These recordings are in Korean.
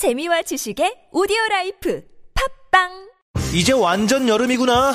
재미와 지식의 오디오 라이프 팟빵 이제 완전 여름이구나.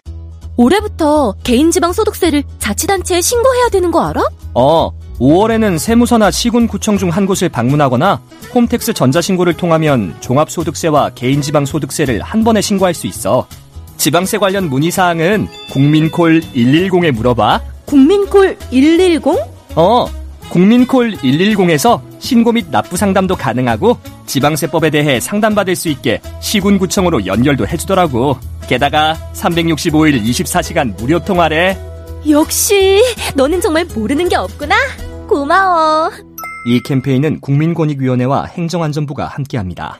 올해부터 개인지방 소득세를 자치단체에 신고해야 되는 거 알아? 어, 5월에는 세무서나 시군구청 중 한 곳을 방문하거나 홈택스 전자신고를 통하면 종합소득세와 개인지방소득세를 한 번에 신고할 수 있어. 지방세 관련 문의사항은 국민콜 110에 물어봐. 국민콜 110? 어, 국민콜 110에서 신고 및 납부 상담도 가능하고 지방세법에 대해 상담받을 수 있게 시군구청으로 연결도 해주더라고. 게다가 365일 24시간 무료 통화래. 역시 너는 정말 모르는 게 없구나. 고마워. 이 캠페인은 국민권익위원회와 행정안전부가 함께합니다.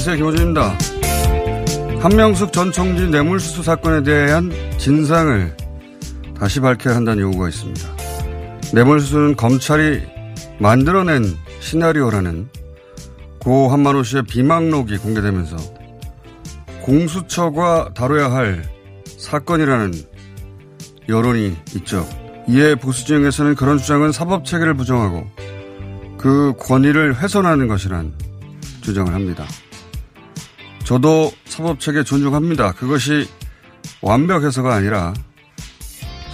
안녕하세요. 김호준입니다. 한명숙 전 총리 뇌물수수 사건에 대한 진상을 다시 밝혀야 한다는 요구가 있습니다. 뇌물수수는 검찰이 만들어낸 시나리오라는 고 한만호 씨의 비망록이 공개되면서 공수처가 다뤄야 할 사건이라는 여론이 있죠. 이에 보수 진영에서는 그런 주장은 사법체계를 부정하고 그 권위를 훼손하는 것이란 주장을 합니다. 저도 사법체계 존중합니다. 그것이 완벽해서가 아니라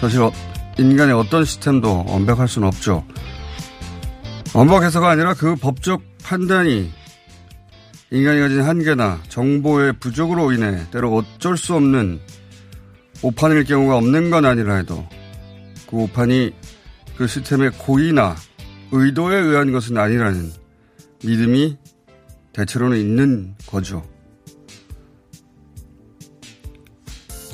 사실 어, 인간의 어떤 시스템도 완벽할 수는 없죠. 완벽해서가 아니라 그 법적 판단이 인간이 가진 한계나 정보의 부족으로 인해 때로 어쩔 수 없는 오판일 경우가 없는 건 아니라 해도 그 오판이 그 시스템의 고의나 의도에 의한 것은 아니라는 믿음이 대체로는 있는 거죠.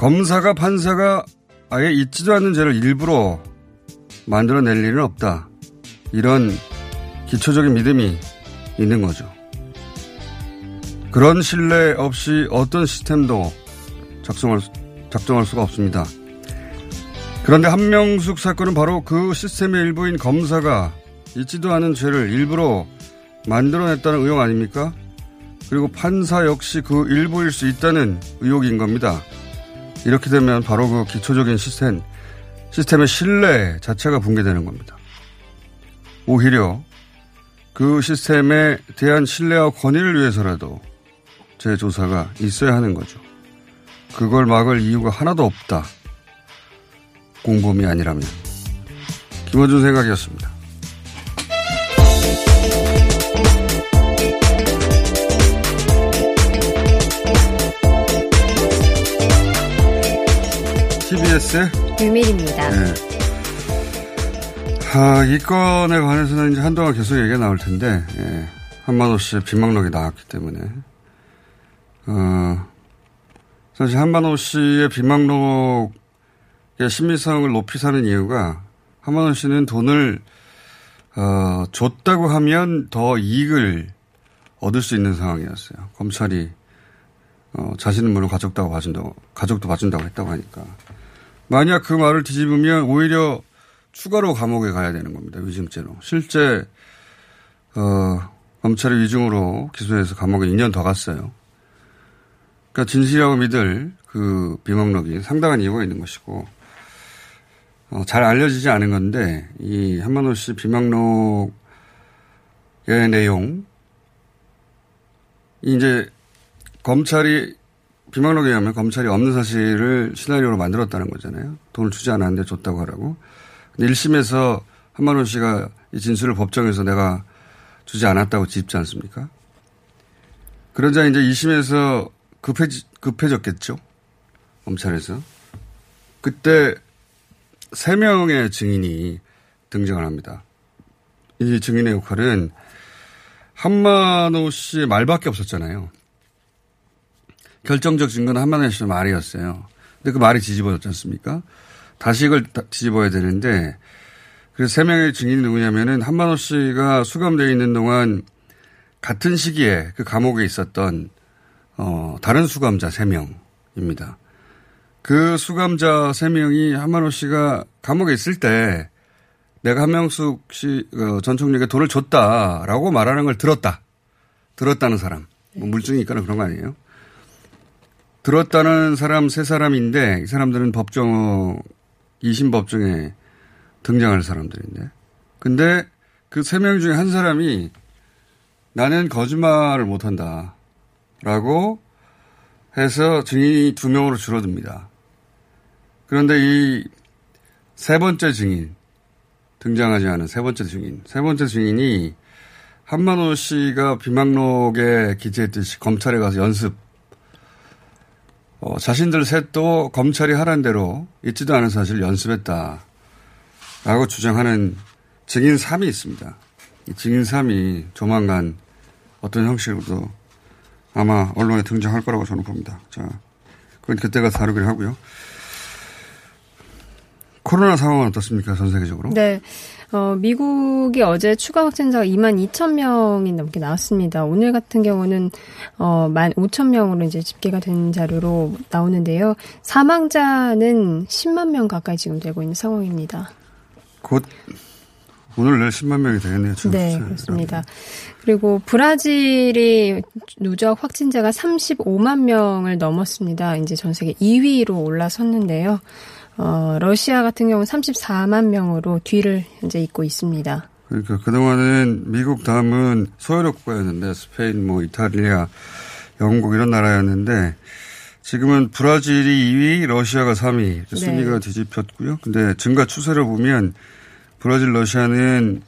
검사가 판사가 아예 있지도 않는 죄를 일부러 만들어낼 일은 없다. 이런 기초적인 믿음이 있는 거죠. 그런 신뢰 없이 어떤 시스템도 작성할, 작정할 수가 없습니다. 그런데 한명숙 사건은 바로 그 시스템의 일부인 검사가 있지도 않은 죄를 일부러 만들어냈다는 의혹 아닙니까? 그리고 판사 역시 그 일부일 수 있다는 의혹인 겁니다. 이렇게 되면 바로 그 기초적인 시스템, 시스템의 신뢰 자체가 붕괴되는 겁니다. 오히려 그 시스템에 대한 신뢰와 권위를 위해서라도 제 조사가 있어야 하는 거죠. 그걸 막을 이유가 하나도 없다. 공범이 아니라면. 김어준 생각이었습니다. TBS의 유밀입니다. 네. 아, 이 건에 관해서는 이제 한동안 계속 얘기가 나올 텐데, 예. 한만호 씨의 비망록이 나왔기 때문에. 어, 사실 한만호 씨의 비망록의 신미성을 높이 사는 이유가 한만호 씨는 돈을, 어, 줬다고 하면 더 이익을 얻을 수 있는 상황이었어요. 검찰이, 어, 자신은 물론 가족도 봐준다고, 가족도 봐준다고 했다고 하니까. 만약 그 말을 뒤집으면 오히려 추가로 감옥에 가야 되는 겁니다. 위증죄로. 실제 어, 검찰이 위증으로 기소해서 감옥에 2년 더 갔어요. 그러니까 진실이라고 믿을 그 비망록이 상당한 이유가 있는 것이고 어, 잘 알려지지 않은 건데 이 한만호 씨 비망록의 내용 이제 검찰이 비망록에 의하면 검찰이 없는 사실을 시나리오로 만들었다는 거잖아요. 돈을 주지 않았는데 줬다고 하라고. 1심에서 한만원 씨가 이 진술을 법정에서 내가 주지 않았다고 짚지 않습니까? 그러자 이제 2심에서 급해지, 급해졌겠죠. 검찰에서. 그때 3명의 증인이 등장을 합니다. 이 증인의 역할은 한만호 씨의 말밖에 없었잖아요. 결정적 증거는 한만호 씨의 말이었어요. 근데 그 말이 뒤집어졌지 않습니까? 다시 이걸 뒤집어야 되는데 그래서 세 명의 증인이 누구냐면은 한만호 씨가 수감되어 있는 동안 같은 시기에 그 감옥에 있었던 어 다른 수감자 세 명입니다. 그 수감자 세 명이 한만호 씨가 감옥에 있을 때 내가 한명숙 씨전 어, 총리에게 돈을 줬다라고 말하는 걸 들었다. 들었다는 사람. 뭐 물증이 있거나 그런 거 아니에요. 들었다는 사람 세 사람인데 이 사람들은 법정 2심 법정에 등장할 사람들인데. 근데 그 세 명 중에 한 사람이 나는 거짓말을 못한다. 라고 해서 증인이 두 명으로 줄어듭니다. 그런데 이 세 번째 증인, 등장하지 않은 세 번째 증인, 세 번째 증인이 한만호 씨가 비망록에 기재했듯이 검찰에 가서 연습 어, 자신들 셋도 검찰이 하란 대로 있지도 않은 사실을 연습했다라고 주장하는 증인 3이 있습니다. 이 증인 3이 조만간 어떤 형식으로도 아마 언론에 등장할 거라고 저는 봅니다. 자, 그건 그때가 다루기로 하고요. 코로나 상황은 어떻습니까? 전 세계적으로? 네. 어, 미국이 어제 추가 확진자가 2만 2천 명이 넘게 나왔습니다. 오늘 같은 경우는 어, 1만 5천 명으로 이제 집계가 된 자료로 나오는데요. 사망자는 10만 명 가까이 지금 되고 있는 상황입니다. 곧 오늘 내일 10만 명이 되겠네요. 네, 그렇습니다. 그리고 브라질이 누적 확진자가 35만 명을 넘었습니다. 이제 전 세계 2위로 올라섰는데요. 어, 러시아 같은 경우는 34만 명으로 뒤를 현재 잇고 있습니다. 그러니까 그동안은 미국 다음은 소유력 국가였는데 스페인, 뭐 이탈리아, 영국 이런 나라였는데 지금은 브라질이 2위, 러시아가 3위. 네. 순위가 뒤집혔고요. 근데 증가 추세를 보면 브라질, 러시아는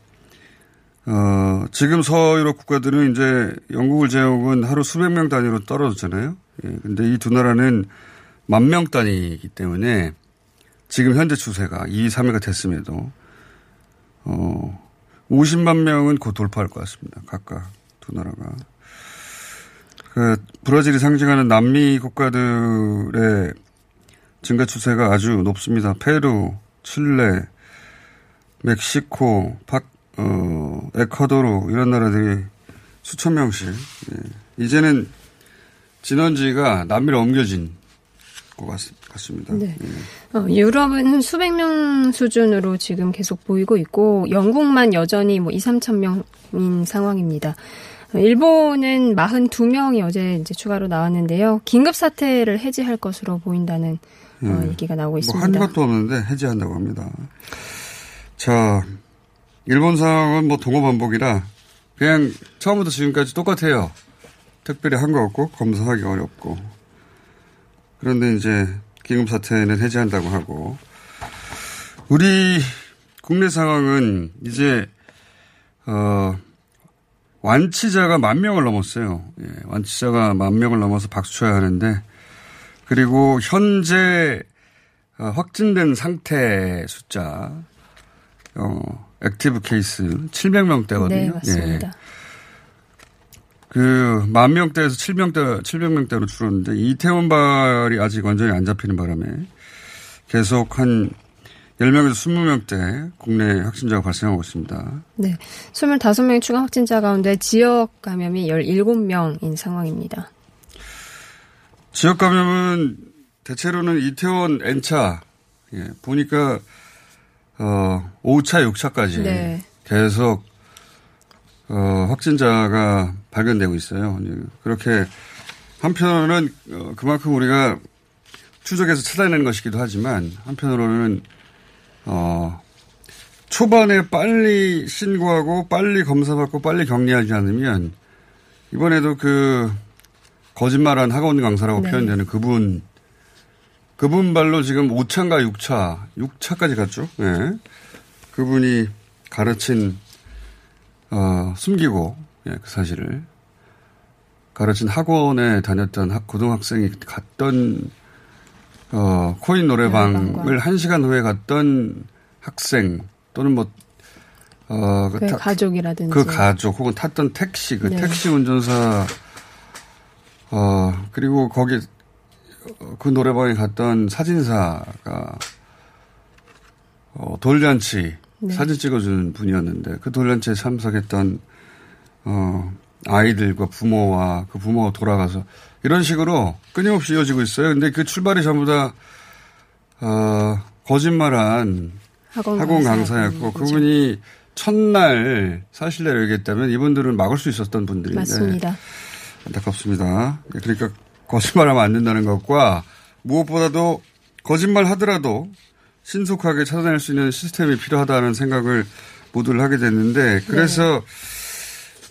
어, 지금 서유럽 국가들은 이제 영국을 제외하고는 하루 수백 명 단위로 떨어졌잖아요. 예, 근데 이 두 나라는 만 명 단위이기 때문에 지금 현재 추세가 2위, 3위가 됐음에도 어 50만 명은 곧 돌파할 것 같습니다. 각각 두 나라가. 그 브라질이 상징하는 남미 국가들의 증가 추세가 아주 높습니다. 페루, 칠레, 멕시코, 박, 어, 에콰도르 이런 나라들이 수천 명씩 예. 이제는 진원지가 남미로 옮겨진 것 같 습니다. 네. 네. 어, 유럽은 수백 명 수준으로 지금 계속 보이고 있고 영국만 여전히 뭐 2, 3천 명인 상황입니다. 어, 일본은 42명이 어제 이제 추가로 나왔는데요. 긴급 사태를 해지할 것으로 보인다는 네. 어, 얘기가 나오고 있습니다. 뭐한 것도 없는데 해지한다고 합니다. 자, 일본 상황은 뭐 동호 반복이라 그냥 처음부터 지금까지 똑같아요. 특별히 한 거 없고 검사하기 어렵고 그런데 이제 긴급 사태는 해제한다고 하고 우리 국내 상황은 이제 어 완치자가 만 명을 넘었어요. 예, 완치자가 만 명을 넘어서 박수 쳐야 하는데 그리고 현재 어, 확진된 상태 숫자 어 active case 700명대거든요. 네, 맞습니다. 예. 그, 만 명대에서 700명대, 700명대로 줄었는데, 이태원 발이 아직 완전히 안 잡히는 바람에 계속 한 10명에서 20명대 국내 확진자가 발생하고 있습니다. 네. 25명 추가 확진자 가운데 지역 감염이 17명인 상황입니다. 지역 감염은 대체로는 이태원 N차, 예, 보니까, 어, 5차, 6차까지 네. 계속, 어, 확진자가 발견되고 있어요. 예, 그렇게 한편으로는 어, 그만큼 우리가 추적해서 찾아내는 것이기도 하지만 한편으로는 어, 초반에 빨리 신고하고 빨리 검사받고 빨리 격리하지 않으면 이번에도 그 거짓말한 학원 강사라고 네. 표현되는 그분 그분 발로 지금 5차인가 6차 6차까지 갔죠. 예. 그분이 가르친 어, 숨기고 예, 그 사실을 가르친 학원에 다녔던 학- 고등학생이 갔던 어, 코인 노래방을. 한 시간 후에 갔던 학생 또는 뭐 어, 그그 타- 가족이라든지. 그 가족 혹은 탔던 택시 그 네. 택시 운전사 어 그리고 거기 어, 그 노래방에 갔던 사진사가 어 돌잔치 네. 사진 찍어주는 분이었는데 그 돌잔치에 참석했던 어 아이들과 부모와 그 부모가 돌아가서 이런 식으로 끊임없이 이어지고 있어요. 근데 그 출발이 전부 다 어, 거짓말한 학원, 학원 강사 강사였고. 그분이 첫날 사실대로 얘기했다면 이분들은 막을 수 있었던 분들인데 맞습니다. 안타깝습니다. 그러니까 거짓말하면 안 된다는 것과 무엇보다도 거짓말 하더라도 신속하게 찾아낼 수 있는 시스템이 필요하다는 생각을 모두를 하게 됐는데 그래서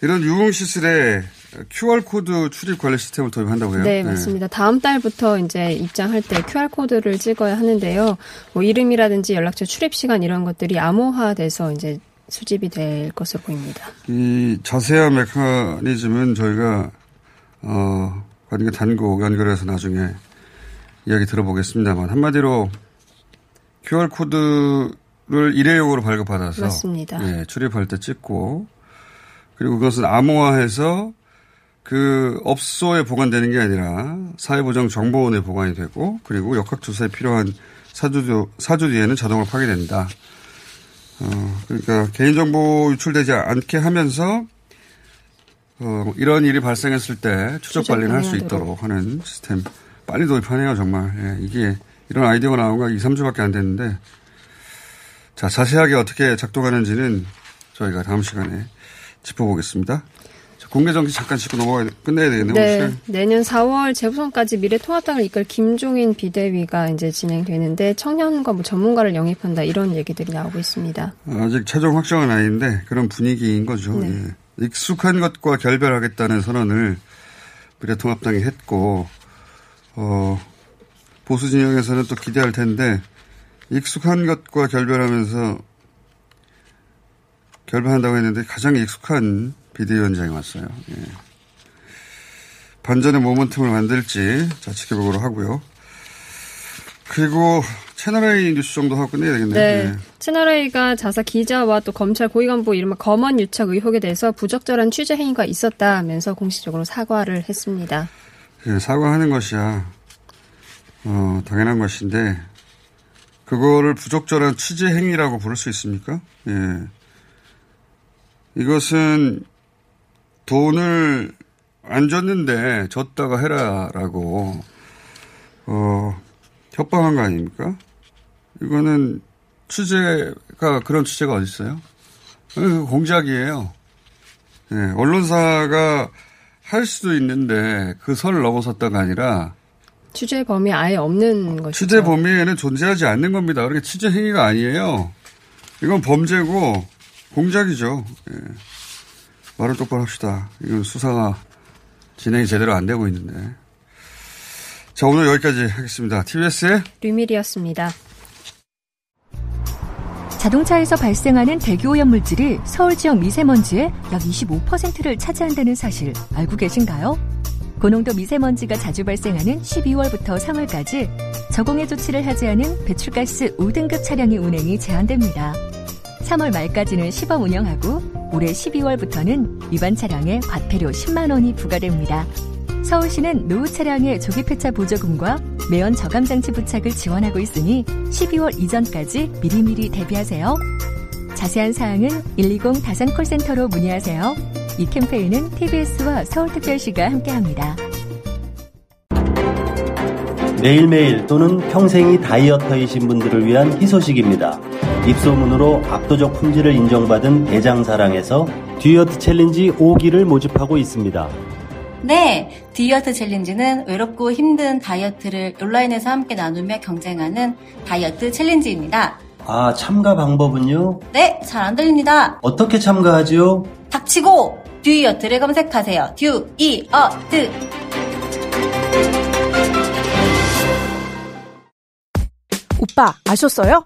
이런 유흥시설에 QR코드 출입 관리 시스템을 도입한다고요? 네, 맞습니다. 다음 달부터 이제 입장할 때 QR코드를 찍어야 하는데요. 뭐 이름이라든지 연락처 출입 시간 이런 것들이 암호화돼서 이제 수집이 될 것으로 보입니다. 이 자세한 메커니즘은 저희가 어 관계 단국 연결해서 나중에 이야기 들어보겠습니다만 한마디로 QR 코드를 일회용으로 발급받아서 맞습니다. 예, 출입할 때 찍고 그리고 그것은 암호화해서 그 업소에 보관되는 게 아니라 사회보장 정보원에 보관이 되고 그리고 역학조사에 필요한 사주, 사주 뒤에는 자동으로 파괴된다. 어, 그러니까 개인정보 유출되지 않게 하면서 어, 이런 일이 발생했을 때 추적 관리를 할 수. 있도록 하는 시스템 빨리 도입하네요 정말 예, 이게 이런 아이디어가 나온 거 2, 3주밖에 안 됐는데 자 자세하게 어떻게 작동하는지는 저희가 다음 시간에 짚어보겠습니다. 자, 공개 정치 잠깐 짚고 넘어가 끝내야 되겠네요. 네, 오늘. 내년 4월 재부선까지 미래통합당을 이끌 김종인 비대위가 이제 진행되는데 청년과 뭐 전문가를 영입한다 이런 얘기들이 나오고 있습니다. 아직 최종 확정은 아닌데 그런 분위기인 거죠. 네. 예. 익숙한 것과 결별하겠다는 선언을 미래통합당이 했고 어, 보수 진영에서는 또 기대할 텐데 익숙한 것과 결별하면서 결별한다고 했는데 가장 익숙한 비대위원장이 왔어요. 예. 반전의 모멘텀을 만들지 자 지켜보도록 하고요. 그리고 채널A 뉴스 정도 하고 끝내야 되겠네요. 네. 예. 채널A가 자사 기자와 또 검찰 고위간부 이른바 검언 유착 의혹에 대해서 부적절한 취재 행위가 있었다 하면서 공식적으로 사과를 했습니다. 예, 사과하는 것이야 어, 당연한 것인데 그거를 부적절한 취재 행위라고 부를 수 있습니까? 예. 이것은 돈을 안 줬는데 줬다가 해라라고 어, 협박한 거 아닙니까? 이거는 취재가 그런 취재가 어디 있어요? 어, 공작이에요. 예, 언론사가 할 수도 있는데 그 선을 넘어섰다가 아니라 취재 범위 아예 없는 것이죠. 취재 범위에는 존재하지 않는 겁니다. 그렇게 취재 행위가 아니에요. 이건 범죄고 공작이죠. 예. 말을 똑바로 합시다. 이건 수사가 진행이 제대로 안 되고 있는데. 자, 오늘 여기까지 하겠습니다. TBS의 류밀이었습니다. 자동차에서 발생하는 대기오염 물질이 서울 지역 미세먼지의 약 25%를 차지한다는 사실 알고 계신가요? 고농도 미세먼지가 자주 발생하는 12월부터 3월까지 저공해 조치를 하지 않은 배출가스 5등급 차량의 운행이 제한됩니다. 3월 말까지는 시범 운영하고 올해 12월부터는 위반 차량에 과태료 10만 원이 부과됩니다. 서울시는 노후 차량의 조기 폐차 보조금과 매연 저감 장치 부착을 지원하고 있으니 12월 이전까지 미리미리 대비하세요. 자세한 사항은 120 다산 콜센터로 문의하세요. 이 캠페인은 TBS와 서울특별시가 함께합니다. 매일매일 또는 평생이 다이어터이신 분들을 위한 희소식입니다. 입소문으로 압도적 품질을 인정받은 대장사랑에서 듀어트 챌린지 5기를 모집하고 있습니다. 네, 듀어트 챌린지는 외롭고 힘든 다이어트를 온라인에서 함께 나누며 경쟁하는 다이어트 챌린지입니다. 아, 참가 방법은요? 네, 잘 안 들립니다. 어떻게 참가하지요? 닥치고 듀이어트를 검색하세요. 듀이어트. 오빠 아셨어요?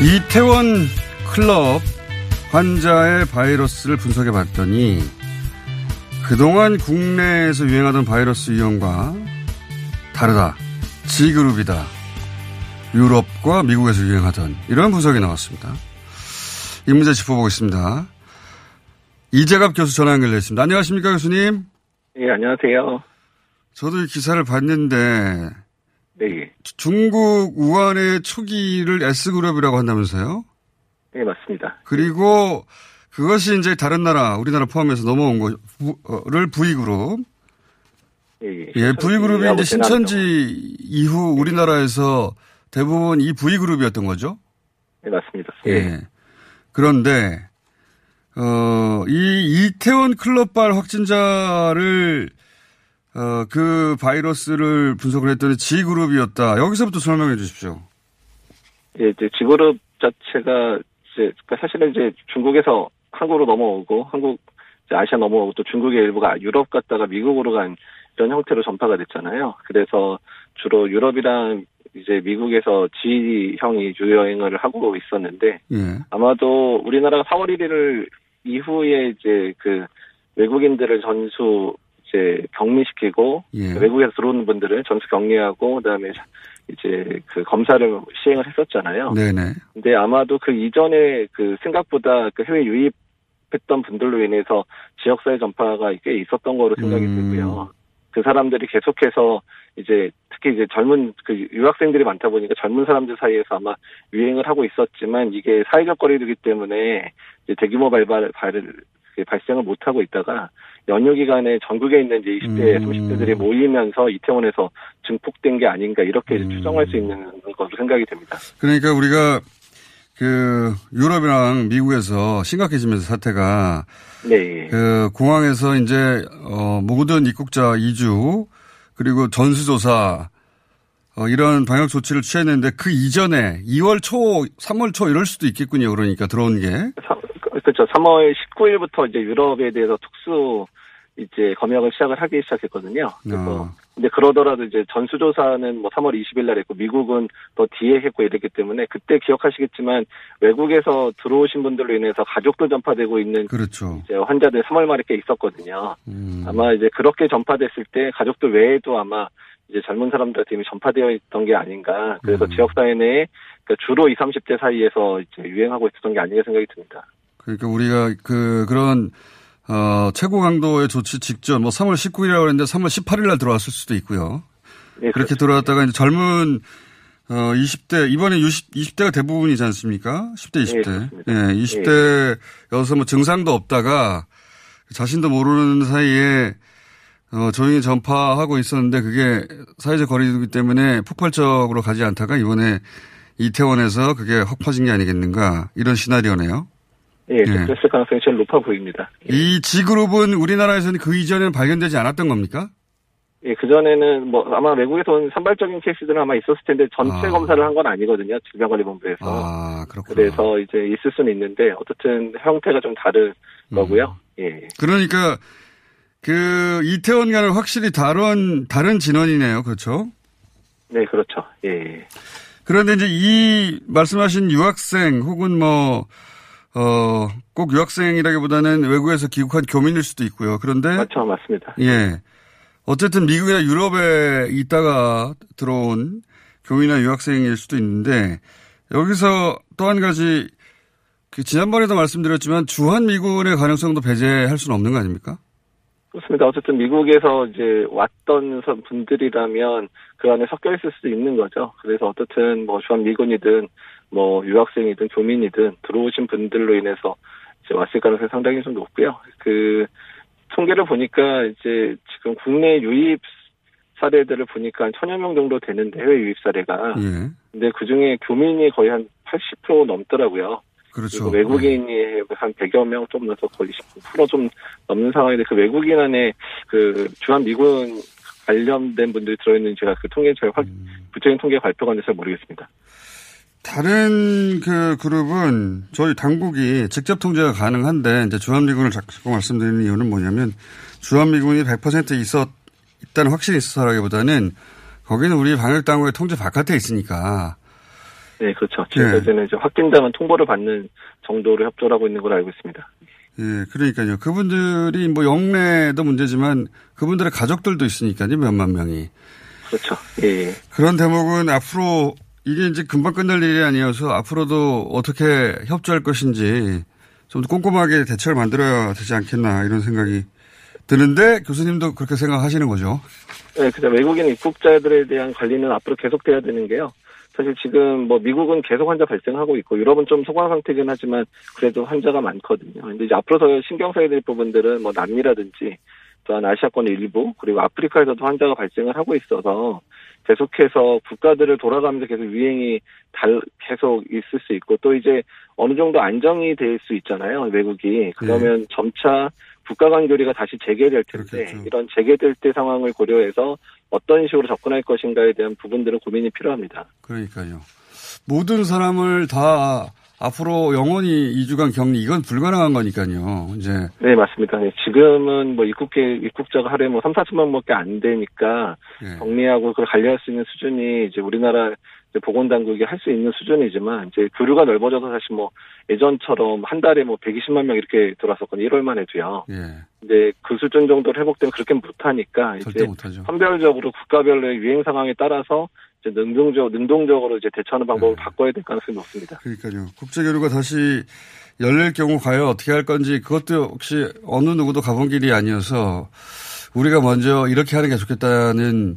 이태원 클럽 환자의 바이러스를 분석해 봤더니 그동안 국내에서 유행하던 바이러스 유형과 다르다. G그룹이다. 유럽과 미국에서 유행하던 이런 분석이 나왔습니다. 이 문제 짚어보겠습니다. 이재갑 교수 전화 연결돼 있습니다. 안녕하십니까 교수님? 예, 안녕하세요. 저도 이 기사를 봤는데 네. 중국 우한의 초기를 S그룹이라고 한다면서요? 네, 맞습니다. 그리고 그것이 이제 다른 나라, 우리나라 포함해서 넘어온 거를 V그룹. 예, 예. 예, V그룹이 이제 신천지 이후 우리나라에서 대부분 이 V그룹이었던 거죠? 네, 맞습니다. 예. 그런데, 어, 이 이태원 클럽발 확진자를 어, 그 바이러스를 분석을 했더니 G그룹이었다. 여기서부터 설명해 주십시오. 예, 이제 G그룹 자체가 이제 그러니까 사실은 이제 중국에서 한국으로 넘어오고 한국 아시아 넘어오고 또 중국의 일부가 유럽 갔다가 미국으로 간 이런 형태로 전파가 됐잖아요. 그래서 주로 유럽이랑 이제 미국에서 G형이 유여행을 하고 있었는데 예. 아마도 우리나라가 4월 1일 이후에 이제 그 외국인들을 전수 이제 격리시키고 예. 외국에서 들어오는 분들을 전수 격리하고 그다음에 이제 그 검사를 시행을 했었잖아요. 네네. 근데 아마도 그 이전에 그 생각보다 그 해외 유입 했던 분들로 인해서 지역사회 전파가 꽤 있었던 거로 생각이 음. 들고요. 그 사람들이 계속해서 이제 특히 이제 젊은 그 유학생들이 많다 보니까 젊은 사람들 사이에서 아마 유행을 하고 있었지만 이게 사회적 거리두기 때문에 이제 대규모 발발 발을 발생을 못 하고 있다가 연휴 기간에 전국에 있는 이제 20대, 음. 30대들이 모이면서 이태원에서 증폭된 게 아닌가 이렇게 음. 추정할 수 있는 것으로 생각이 됩니다. 그러니까 우리가 그 유럽이랑 미국에서 심각해지면서 사태가 네. 그 공항에서 이제 어 모든 입국자 이주 그리고 전수조사 어 이런 방역 조치를 취했는데 그 이전에 2월 초, 3월 초 이럴 수도 있겠군요. 그러니까 들어온 게. 그렇죠. 3월 19일부터 이제 유럽에 대해서 특수 이제 검역을 시작을 하기 시작했거든요. 그래서 어. 근데 그러더라도 이제 전수조사는 뭐 3월 20일 날 했고 미국은 더 뒤에 했고 이랬기 때문에 그때 기억하시겠지만 외국에서 들어오신 분들로 인해서 가족도 전파되고 있는 그렇죠. 이제 환자들 3월 말에 꽤 있었거든요. 음. 아마 이제 그렇게 전파됐을 때 가족들 외에도 아마 이제 젊은 사람들한테 이미 전파되어 있던 게 아닌가. 그래서 음. 지역사회 내에 그 주로 20, 30대 사이에서 이제 유행하고 있었던 게 아닌가 생각이 듭니다. 그러니까 우리가 그 그런 어, 최고 강도의 조치 직전, 뭐 3월 19일이라고 했는데 3월 18일 날 들어왔을 수도 있고요. 예, 그렇게 들어왔다가 이제 젊은 어 20대 이번에 60, 20대가 대부분이지 않습니까? 10대, 20대. 예, 20대여서 뭐 증상도 없다가 자신도 모르는 사이에 어 조용히 전파하고 있었는데 그게 사회적 거리두기 때문에 폭발적으로 가지 않다가 이번에 이태원에서 그게 확 퍼진 게 아니겠는가 이런 시나리오네요. 예, 그랬을 가능성이 제일 높아 보입니다. 이 G그룹은 우리나라에서는 그 이전에는 발견되지 않았던 겁니까? 예, 그전에는 뭐 아마 외국에서 온 산발적인 케이스들은 아마 있었을 텐데 전체 아. 검사를 한 건 아니거든요. 질병관리본부에서. 아, 그렇구나. 그래서 이제 있을 수는 있는데 어쨌든 형태가 좀 다른 음. 거고요. 예. 그러니까 그 이태원과는 확실히 다른 다른 진원이네요. 그렇죠? 네, 그렇죠. 예. 그런데 이제 이 말씀하신 유학생 혹은 뭐, 어, 꼭 유학생이라기보다는 외국에서 귀국한 교민일 수도 있고요. 그런데. 맞죠, 맞습니다. 예. 어쨌든 미국이나 유럽에 있다가 들어온 교민이나 유학생일 수도 있는데 여기서 또 한 가지 그 지난번에도 말씀드렸지만 주한 미군의 가능성도 배제할 수는 없는 거 아닙니까? 그렇습니다. 어쨌든 미국에서 이제 왔던 선- 분들이라면 그 안에 섞여 있을 수도 있는 거죠. 그래서 어떻든 뭐 주한 미군이든 뭐 유학생이든 교민이든 들어오신 분들로 인해서 이제 왔을 가능성이 상당히 좀 높고요. 그 통계를 보니까 이제 지금 국내 유입 사례들을 보니까 한 천여 명 정도 되는데 해외 유입 사례가. 예. 근데 그 중에 교민이 거의 한 80% 넘더라고요. 그렇죠. 외국인이 한 100여 명 좀 넘어서 거의 19%좀 넘는 상황인데 그 외국인 안에 그 주한 미군 관련된 분들이 들어있는 제가 그 통계 잘 확, 구체적인 통계 발표가 안 돼서 모르겠습니다. 다른 그 그룹은 저희 당국이 직접 통제가 가능한데 이제 주한미군을 자꾸 말씀드리는 이유는 뭐냐면 주한미군이 100% 있었 있다는 확신이 있어서라기보다는 거기는 우리 방역 당국의 통제 바깥에 있으니까 네, 그렇죠. 지금까지는 이제 확진자만 통보를 받는 정도로 협조를 하고 있는 걸로 알고 있습니다. 예 그러니까요 그분들이 뭐 영내도 문제지만 그분들의 가족들도 있으니까요 몇만 명이 그렇죠. 예. 그런 대목은 앞으로 이게 이제 금방 끝날 일이 아니어서 앞으로도 어떻게 협조할 것인지 좀더 꼼꼼하게 대책을 만들어야 되지 않겠나 이런 생각이 드는데 교수님도 그렇게 생각하시는 거죠. 네, 그죠. 외국인 입국자들에 대한 관리는 앞으로 계속돼야 되는 게요. 사실 지금 뭐 미국은 계속 환자 발생하고 있고 유럽은 좀 소강 상태긴 하지만 그래도 환자가 많거든요. 근데 이제 앞으로 더 신경 써야 될 부분들은 뭐 남미라든지 또한 아시아권의 일부 그리고 아프리카에서도 환자가 발생을 하고 있어서 계속해서 국가들을 돌아가면서 계속 유행이 달 계속 있을 수 있고 또 이제 어느 정도 안정이 될 수 있잖아요 외국이 그러면 점차 국가 간 교리가 다시 재개될 텐데 이런 재개될 때 상황을 고려해서 어떤 식으로 접근할 것인가에 대한 부분들은 고민이 필요합니다. 그러니까요. 모든 사람을 다 앞으로 영원히 2주간 격리 이건 불가능한 거니까요. 이제 네, 맞습니다. 네, 지금은 뭐 입국계, 입국자가 하루에 뭐 3, 4천만 밖에 안 되니까 예. 격리하고 그걸 관리할 수 있는 수준이 이제 우리나라 이제 보건당국이 할 수 있는 수준이지만 이제 교류가 넓어져서 사실 뭐 예전처럼 한 달에 뭐 120만 명 이렇게 들어왔었거든요. 1월만 해도요. 예. 근데 그 수준 정도로 회복되면 그렇게 못하니까 절대 이제 못하죠. 선별적으로 국가별로의 유행 상황에 따라서 이제 능동적, 능동적으로 이제 대처하는 방법을 네. 바꿔야 될 가능성이 높습니다. 그러니까요. 국제 교류가 다시 열릴 경우 과연 어떻게 할 건지 그것도 혹시 어느 누구도 가본 길이 아니어서 우리가 먼저 이렇게 하는 게 좋겠다는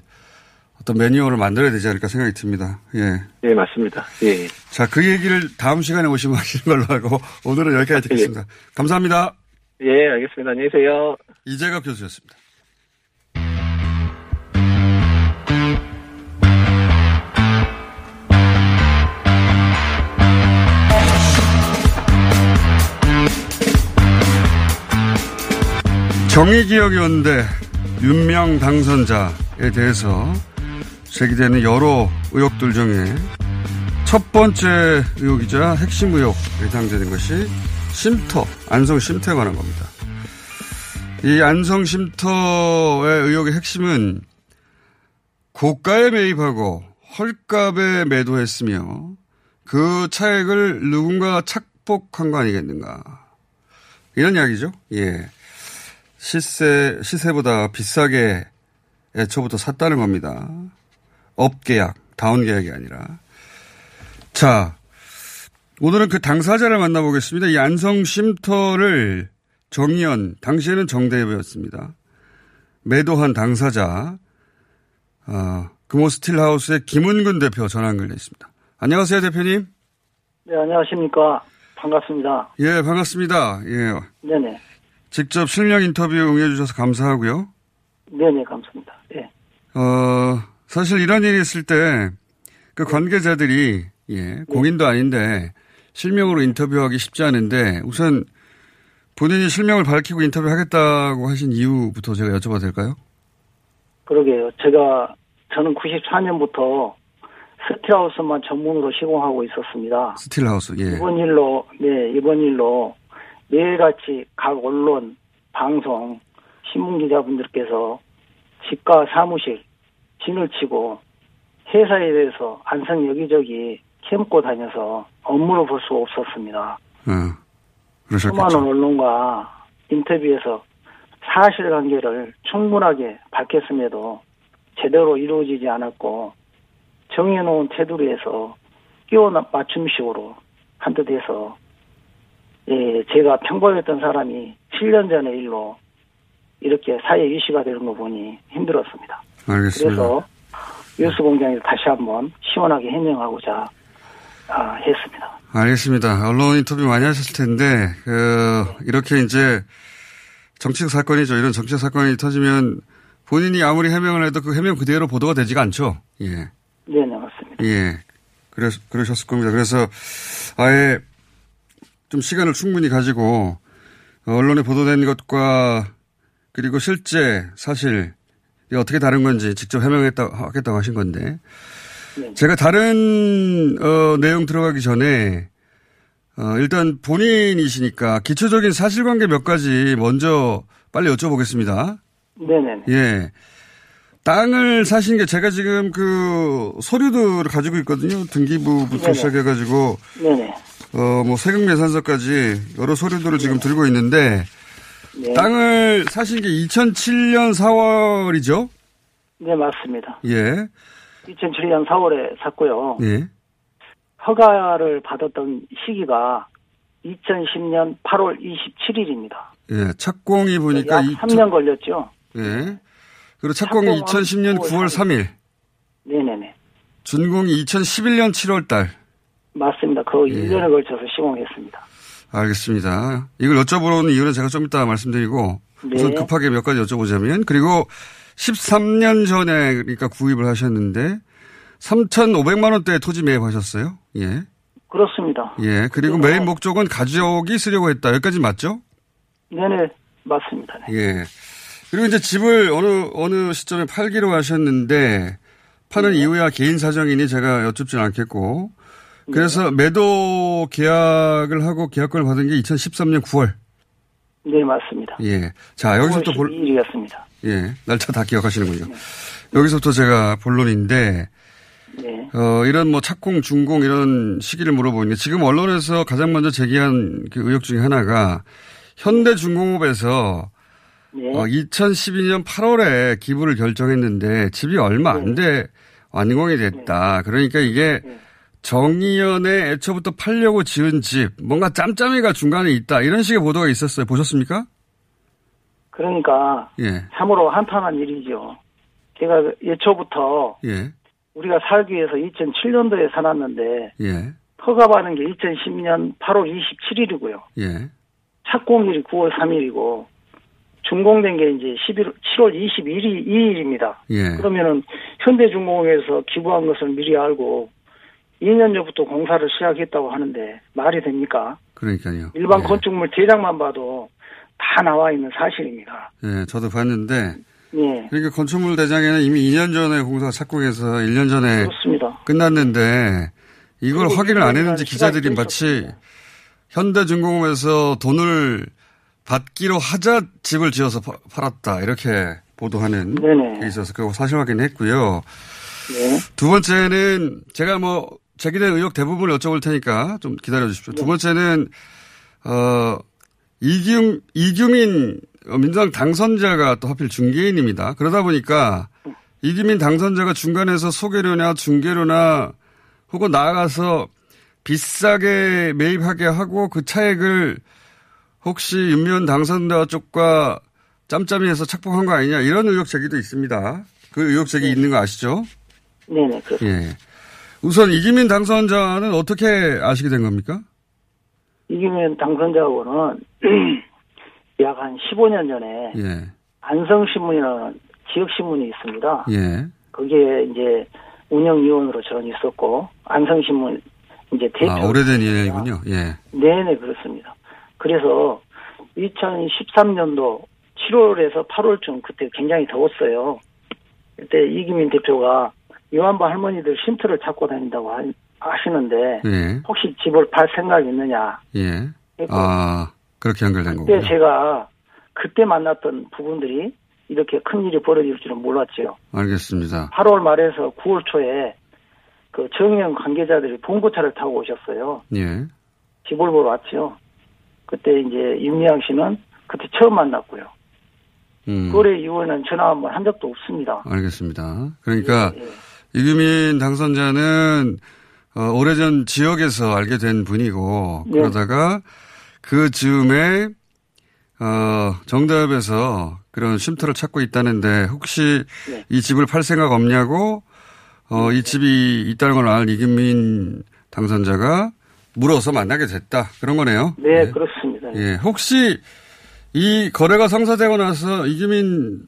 어떤 매뉴얼을 만들어야 되지 않을까 생각이 듭니다. 예. 예, 맞습니다. 예. 자, 그 얘기를 다음 시간에 오시면 하시는 걸로 하고 오늘은 여기까지 듣겠습니다. 감사합니다. 예, 알겠습니다. 안녕히 계세요. 이재갑 교수였습니다. 정의기억연대 윤명 당선자에 대해서 제기되는 여러 의혹들 중에 첫 번째 의혹이자 핵심 의혹에 해당되는 것이 쉼터, 안성 쉼터에 관한 겁니다. 이 안성 쉼터의 의혹의 핵심은 고가에 매입하고 헐값에 매도했으며 그 차액을 누군가 착복한 거 아니겠는가. 이런 이야기죠. 예. 시세, 시세보다 비싸게 애초부터 샀다는 겁니다. 업 계약, 다운 계약이 아니라. 자, 오늘은 그 당사자를 만나보겠습니다. 이 안성 쉼터를 정의연, 당시에는 정대협이었습니다. 매도한 당사자, 어, 금호 스틸하우스의 김운근 대표 전화 연결돼 있습니다. 안녕하세요, 대표님. 네, 안녕하십니까. 반갑습니다. 예, 반갑습니다. 예. 네네. 직접 실명 인터뷰 응해주셔서 감사하고요. 네네, 감사합니다. 예. 어, 사실 이런 일이 있을 때, 그 관계자들이, 예, 공인도 아닌데, 실명으로 인터뷰하기 쉽지 않은데, 우선 본인이 실명을 밝히고 인터뷰하겠다고 하신 이유부터 제가 여쭤봐도 될까요? 그러게요. 제가, 저는 94년부터 스틸하우스만 전문으로 시공하고 있었습니다. 스틸하우스, 예. 이번 일로, 네, 이번 일로 매일같이 각 언론, 방송, 신문 기자분들께서 집과 사무실, 진을 치고 회사에 대해서 안성 여기저기 캐묻고 다녀서 업무를 볼 수 없었습니다. 어, 수많은 그러셨겠죠. 언론과 인터뷰에서 사실관계를 충분하게 밝혔음에도 제대로 이루어지지 않았고 정해놓은 테두리 에서 끼워 맞춤식으로 한 듯해서 예, 제가 평범했던 사람이 7년 전의 일로 이렇게 사회 이슈가 되는 거 보니 힘들었습니다. 알겠습니다. 그래서 뉴스 공장에서 다시 한번 시원하게 해명하고자 아, 했습니다. 알겠습니다. 언론 인터뷰 많이 하셨을 텐데, 그, 이렇게 이제 정치적 사건이죠. 이런 정치적 사건이 터지면 본인이 아무리 해명을 해도 그 해명 그대로 보도가 되지가 않죠. 예. 네 네, 맞습니다. 예. 그래, 그러셨을 겁니다. 그래서 아예 좀 시간을 충분히 가지고 언론에 보도된 것과 그리고 실제 사실 어떻게 다른 건지 직접 해명했다, 하겠다고 하신 건데 제가 다른 어, 내용 들어가기 전에 어, 일단 본인이시니까 기초적인 사실관계 몇 가지 먼저 빨리 여쭤보겠습니다. 네네. 예. 땅을 사신 게 제가 지금 그 서류들을 가지고 있거든요. 등기부부터 네네. 시작해가지고 네네. 어 뭐 세금 계산서까지 여러 서류들을 지금 들고 있는데 네. 땅을 사신 게 2007년 4월이죠. 네, 맞습니다. 예. 2007년 4월에 샀고요. 예. 허가를 받았던 시기가 2010년 8월 27일입니다. 예. 착공이 보니까 약 이- 3년 걸렸죠. 예. 그리고 착공이 착공은 2010년 9월 3일, 네네네. 준공이 2011년 7월 달. 맞습니다. 그 예. 1년에 걸쳐서 시공했습니다. 알겠습니다. 이걸 여쭤보는 이유는 제가 좀 이따 말씀드리고 우선 네. 급하게 몇 가지 여쭤보자면 그리고 13년 전에 그러니까 구입을 하셨는데 3,500만 원대 토지 매입하셨어요. 예. 그렇습니다. 예. 그리고 그때는- 매입 목적은 가족이 쓰려고 했다. 여기까지 맞죠? 네네. 맞습니다. 네. 예. 그리고 이제 집을 어느 어느 시점에 팔기로 하셨는데 파는 이유야 개인 사정이니 제가 여쭙진 않겠고 그래서 매도 계약을 하고 계약권을 받은 게 2013년 9월. 네, 맞습니다. 예. 자, 여기서부터 볼, 2일이었습니다. 예. 날짜 다 기억하시는군요. 여기서부터 제가 본론인데, 네. 어, 이런 뭐 착공, 준공 이런 시기를 물어보는데 지금 언론에서 가장 먼저 제기한 그 의혹 중에 하나가 현대중공업에서 네. 어, 2012년 8월에 기부를 결정했는데 집이 얼마 안돼 완공이 됐다. 그러니까 이게 정의연의 애초부터 팔려고 지은 집, 뭔가 짬짬이가 중간에 있다. 이런 식의 보도가 있었어요. 보셨습니까? 그러니까 예, 참으로 한탄한 일이죠. 제가 예초부터 예, 우리가 살기 위해서 2007년도에 사놨는데 예, 허가 받은 게 2010년 8월 27일이고요. 예, 착공일이 9월 3일이고 준공된 게 이제 11, 7월 22일, 2일입니다. 예. 그러면은 현대중공업에서 기부한 것을 미리 알고 2년 전부터 공사를 시작했다고 하는데 말이 됩니까? 그러니까요. 일반 건축물 대장만 봐도 다 나와 있는 사실입니다. 예, 저도 봤는데, 예. 그러니까 건축물 대장에는 이미 2년 전에 공사가 착공해서 1년 전에 그렇습니다. 끝났는데, 이걸 확인을 안 했는지 기자들이 마치 현대중공업에서 돈을 받기로 하자 집을 지어서 파- 팔았다. 이렇게 보도하는 네네. 게 있어서 그거 사실 확인했고요. 네. 두 번째는 제가 뭐 제기된 의혹 대부분을 여쭤볼 테니까 좀 기다려 주십시오. 두 번째는 어 이규 이규민 민주당 당선자가 또 하필 중개인입니다. 그러다 보니까 이규민 당선자가 중간에서 소개료나 중개료나 혹은 나아가서 비싸게 매입하게 하고 그 차액을 혹시 윤미원 당선자 쪽과 짬짬이해서 착복한 거 아니냐 이런 의혹 제기도 있습니다. 그 의혹 제기 있는 거 아시죠? 네네, 그렇습니다. 예. 우선 이기민 당선자는 어떻게 아시게 된 겁니까? 이기면 당선자하고는 약 한 15년 전에 예. 안성신문이라는 지역신문이 있습니다. 예. 거기에 이제 운영위원으로 저는 있었고, 안성신문 이제 대표. 아, 오래된 인연이군요. 예. 네네, 그렇습니다. 그래서 2013년도 7월에서 8월쯤 그때 굉장히 더웠어요. 그때 이기민 대표가 요한바 할머니들 쉼터를 찾고 다닌다고 하, 하시는데 예. 혹시 집을 팔 생각이 있느냐. 예. 아, 그렇게 연결된 그때 거군요. 제가 그때 만났던 부분들이 이렇게 큰 일이 벌어질 줄은 몰랐지요. 알겠습니다. 8월 말에서 9월 초에 그 정형 관계자들이 봉고차를 타고 오셨어요. 예. 집을 보러 왔죠. 그때 이제 윤미향 씨는 그때 처음 만났고요. 음. 거래 이후에는 전화 한번한 적도 없습니다. 알겠습니다. 그러니까 이규민 당선자는 어, 오래전 지역에서 알게 된 분이고 네. 그러다가 그 즈음에 어, 정답에서 그런 쉼터를 찾고 있다는데 혹시 네. 이 집을 팔 생각 없냐고 어, 이 집이 있다는 걸 알 이규민 당선자가 물어서 만나게 됐다 그런 거네요. 네, 그렇습니다. 예, 혹시 이 거래가 성사되고 나서 이규민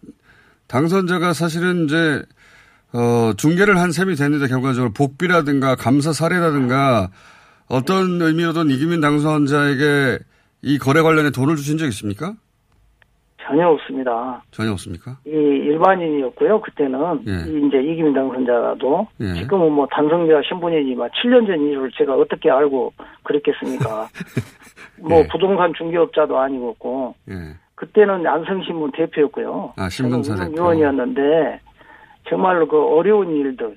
당선자가 사실은 이제 어, 중계를 한 셈이 됐는데 결과적으로 복비라든가 감사 사례라든가 어떤 의미로든 이규민 당선자에게 이 거래 관련해 돈을 주신 적 있습니까? 전혀 없습니다. 전혀 없습니까? 이 일반인이었고요. 그때는 예. 이 이제 이기민 당선자도 예. 지금은 뭐 단성자 신분이지만 7년 전 일을 제가 어떻게 알고 그랬겠습니까? 뭐 부동산 중개업자도 아니었고 예. 그때는 안성신문 대표였고요. 아, 신문사 대표. 위원이었는데 정말로 그 어려운 일들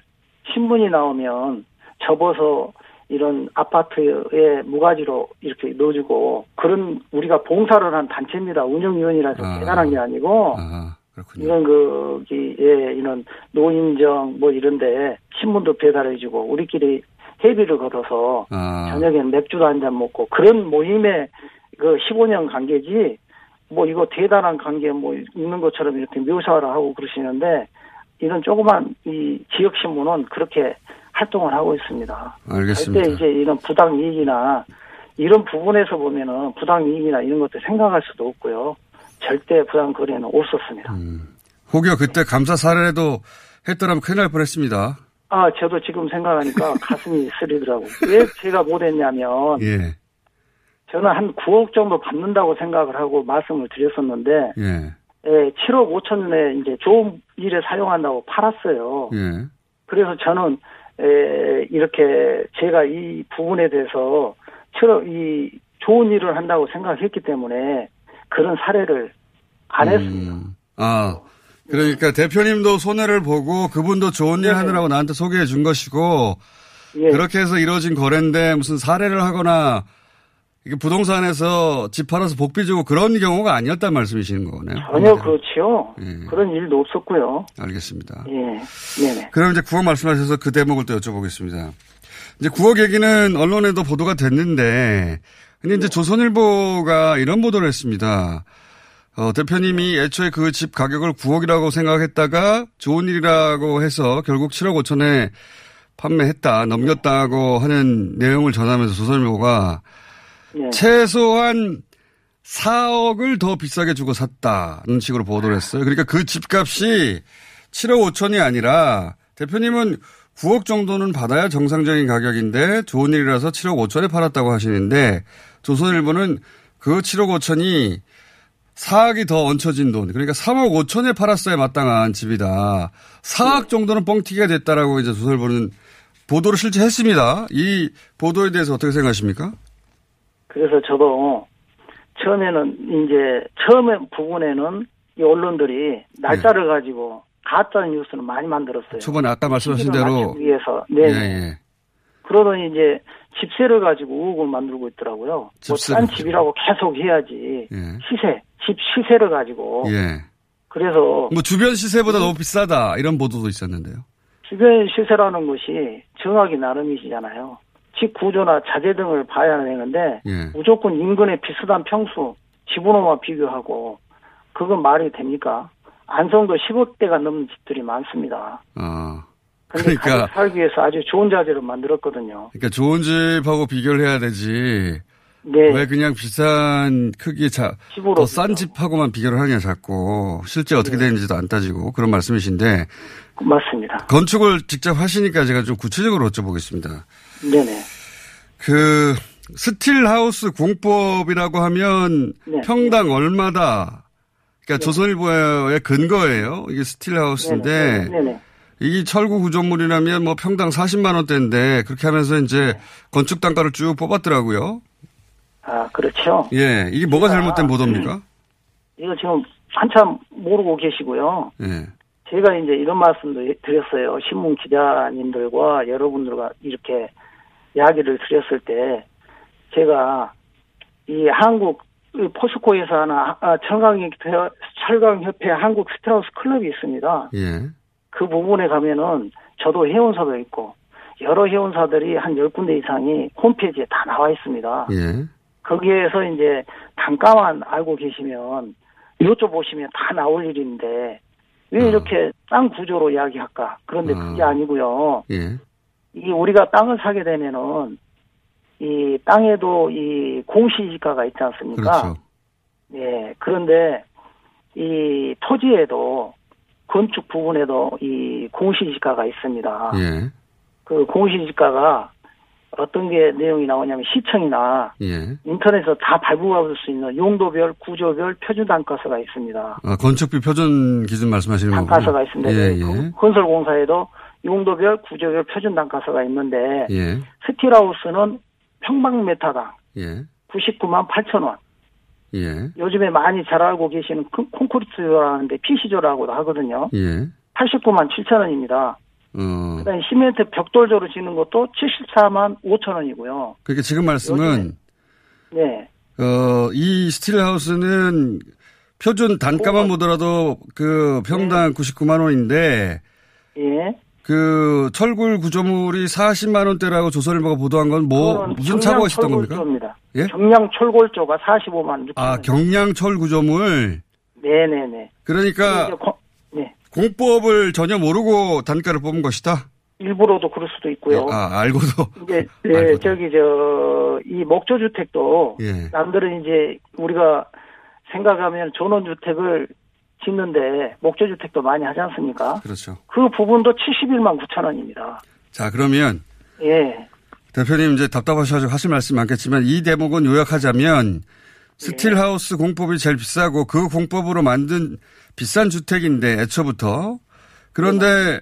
신문이 나오면 접어서 이런 아파트에 무가지로 이렇게 넣어주고 그런 우리가 봉사를 한 단체입니다. 운영위원이라서 아. 대단한 게 아니고 이런 그기 예 이런 노인정 뭐 이런데 신문도 배달해주고 우리끼리 회비를 걷어서 아. 저녁엔 맥주도 한 잔 먹고 그런 모임의 그 15년 관계지 뭐 이거 대단한 관계 뭐 있는 것처럼 이렇게 묘사를 하고 그러시는데 이런 조그만 이 지역 신문은 그렇게 활동을 하고 있습니다. 알겠습니다. 절대 이제 이런 부당 이익이나 이런 부분에서 보면은 부당 이익이나 이런 것들 생각할 수도 없고요. 절대 부당 거래는 없었습니다. 혹여 그때 감사 사례도 했더라면 큰일 날 뻔했습니다. 아, 저도 지금 생각하니까 가슴이 쓰리더라고. 왜 제가 못했냐면 예. 저는 한 9억 정도 받는다고 생각을 하고 말씀을 드렸었는데 예. 예, 7억 5천에 이제 좋은 일에 사용한다고 팔았어요. 예. 그래서 저는 에, 이렇게 제가 이 부분에 대해서 7억 이 좋은 일을 한다고 생각했기 때문에 그런 사례를 안 했습니다. 아, 그러니까 대표님도 손해를 보고 그분도 좋은 일 하느라고 나한테 소개해 준 것이고 예. 그렇게 해서 이루어진 거래인데 무슨 사례를 하거나 이게 부동산에서 집 팔아서 복비 주고 그런 경우가 아니었단 말씀이시는 거네요. 전혀 그렇지요. 그런 일도 없었고요. 알겠습니다. 예, 네네. 그럼 이제 9억 말씀하셔서 그 대목을 또 여쭤보겠습니다. 이제 9억 얘기는 언론에도 보도가 됐는데, 근데 이제 조선일보가 이런 보도를 했습니다. 어, 대표님이 애초에 그 집 가격을 9억이라고 생각했다가 좋은 일이라고 해서 결국 7억 5천에 판매했다, 넘겼다고 하는 내용을 전하면서 조선일보가 네. 최소한 4억을 더 비싸게 주고 샀다는 식으로 보도를 했어요. 그러니까 그 집값이 7억 5천이 아니라 대표님은 9억 정도는 받아야 정상적인 가격인데 좋은 일이라서 7억 5천에 팔았다고 하시는데 조선일보는 그 7억 5천이 4억이 더 얹혀진 돈, 그러니까 3억 5천에 팔았어야 마땅한 집이다. 4억 정도는 뻥튀기가 됐다라고 이제 조선일보는 보도를 실제 했습니다. 이 보도에 대해서 어떻게 생각하십니까? 그래서 저도 처음에는 이제 처음에 부분에는 이 언론들이 날짜를 가지고 가짜 뉴스는 많이 만들었어요. 초반에 아까 말씀하신 대로 위해서. 네. 예, 예. 그러더니 이제 집세를 가지고 의혹을 만들고 있더라고요. 집세를 뭐싼 집이라고 계속 해야지. 시세, 집 시세를 가지고. 예. 그래서 뭐 주변 시세보다 너무 비싸다 이런 보도도 있었는데요. 주변 시세라는 것이 정하기 나름이시잖아요. 집 구조나 자재 등을 봐야 되는데 예. 무조건 인근의 비슷한 평수 집으로만 비교하고 그건 말이 됩니까? 안성도 10억대가 넘는 집들이 많습니다. 아. 그러니까- 살기 위해서 아주 좋은 자재를 만들었거든요. 그러니까 좋은 집하고 비교를 해야 되지. 네. 왜 그냥 비싼 크기의 자, 더 싼 집하고만 비교를 하냐 자꾸. 실제 어떻게 되는지도 안 따지고 그런 말씀이신데. 맞습니다. 건축을 직접 하시니까 제가 좀 구체적으로 여쭤보겠습니다. 네네. 그 스틸하우스 공법이라고 하면 네. 평당 얼마다. 그러니까 조선일보의 근거예요. 이게 스틸하우스인데 네네. 네네. 이 철구 구조물이라면 뭐 평당 40만 원대인데 그렇게 하면서 이제 건축 단가를 쭉 뽑았더라고요. 아, 그렇죠. 예, 이게 뭐가 잘못된 보도입니까? 이거 지금 한참 모르고 계시고요. 예. 제가 이제 이런 말씀도 드렸어요. 신문 기자님들과 여러분들과 이렇게 이야기를 드렸을 때 제가 이 한국 이 포스코에서 하나 아, 철강협회 철강협회 한국 스트라우스 클럽이 있습니다. 예. 그 부분에 가면은 저도 회원사도 있고 여러 회원사들이 한 10군데 이상이 홈페이지에 다 나와 있습니다. 예. 거기에서 이제 단가만 알고 계시면 여쭤보시면 다 나올 일인데 왜 이렇게 땅 구조로 이야기할까? 그런데 아. 그게 아니고요. 예. 이 우리가 땅을 사게 되면은 이 땅에도 이 공시지가가 있지 않습니까? 그렇죠. 예. 그런데 이 토지에도 건축 부분에도 이 공시지가가 있습니다. 예. 그 공시지가가 어떤 게 내용이 나오냐면 시청이나 예. 인터넷에서 다 발부받을 수 있는 용도별, 구조별 표준 단가서가 있습니다. 아, 건축비 표준 기준 말씀하시는 거군요. 단가서가 있습니다. 예, 그 예. 건설공사에도 용도별, 구조별 표준 단가서가 있는데 예. 스틸하우스는 평방메타당 예. 99만 8천 원. 예. 요즘에 많이 잘 알고 계시는 콘- 콘크리트조라는데 PC조라고도 하거든요. 예. 89만 7천 원입니다. 어. 그다음에 시멘트 벽돌조로 지는 것도 74만 5천 원이고요. 그러니까 지금 말씀은 네. 어, 이 스틸하우스는 표준 단가만 보더라도 그 평당 99만 원인데 예. 그 철골 구조물이 40만 원대라고 조선일보가 보도한 건 뭐 무슨 경량 착오가 있었던 겁니까? 철골조입니다. 예? 경량 철골조가 45만 6천 아, 원. 경량 철 구조물. 네 네 네. 그러니까 이제 거- 네. 공법을 전혀 모르고 단가를 뽑은 것이다. 일부러도 그럴 수도 있고요. 아, 알고도. 이제 네, 저기 저 이 목조 주택도 예. 남들은 이제 우리가 생각하면 전원 주택을 짓는데 목조 주택도 많이 하지 않습니까? 그렇죠. 그 부분도 71만 9천 원입니다. 자, 그러면 예. 대표님 이제 답답하셔서 하실 말씀 많겠지만 이 대목은 요약하자면 스틸하우스 공법이 제일 비싸고 그 공법으로 만든 비싼 주택인데 애초부터 그런데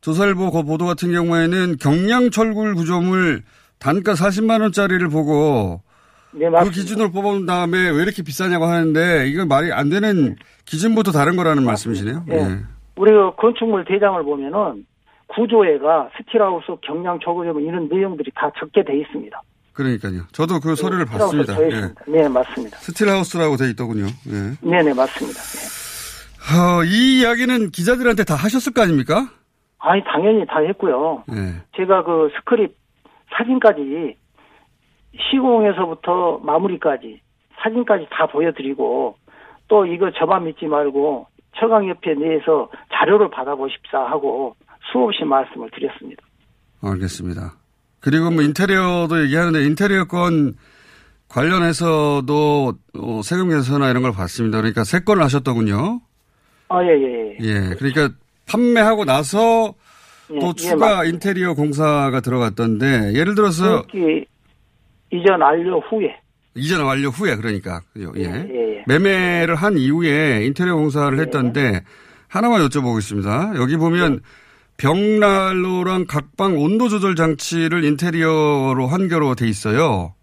조선일보 그 보도 같은 경우에는 경량 철골 구조물 단가 40만 원짜리를 보고 네, 그 맞습니다. 기준으로 뽑은 다음에 왜 이렇게 비싸냐고 하는데 이거 말이 안 되는 기준부터 다른 거라는 말씀이시네요. 예. 예. 우리가 건축물 대장을 보면은 구조회가 스틸하우스 경량 철골조 이런 내용들이 다 적게 돼 있습니다. 그러니까요. 저도 그 서류를 스틸하우스 봤습니다. 있습니다. 네, 맞습니다. 스틸하우스라고 돼 있더군요. 예. 네네, 맞습니다. 어, 이 이야기는 기자들한테 다 하셨을 거 아닙니까? 아니, 당연히 다 했고요. 예. 제가 그 스크립 사진까지 시공에서부터 마무리까지 사진까지 다 보여드리고 또 이거 저만 믿지 말고 철강협회 내에서 자료를 받아보십사 하고 수없이 말씀을 드렸습니다. 알겠습니다. 그리고 뭐 인테리어도 얘기하는데 인테리어 건 관련해서도 어, 세금 계산이나 이런 걸 봤습니다. 그러니까 세 건을 하셨더군요. 아, 예, 예, 예. 예. 그러니까 판매하고 나서 예, 또 예, 추가 맞습니다. 인테리어 공사가 들어갔던데 예를 들어서 이전 완료 후에 이전 완료 후에 그러니까? 예. 예, 예. 매매를 한 이후에 인테리어 공사를 했던데 하나만 여쭤보겠습니다. 여기 보면 벽난로랑 각방 온도 조절 장치를 인테리어로 한겨로 돼 있어요.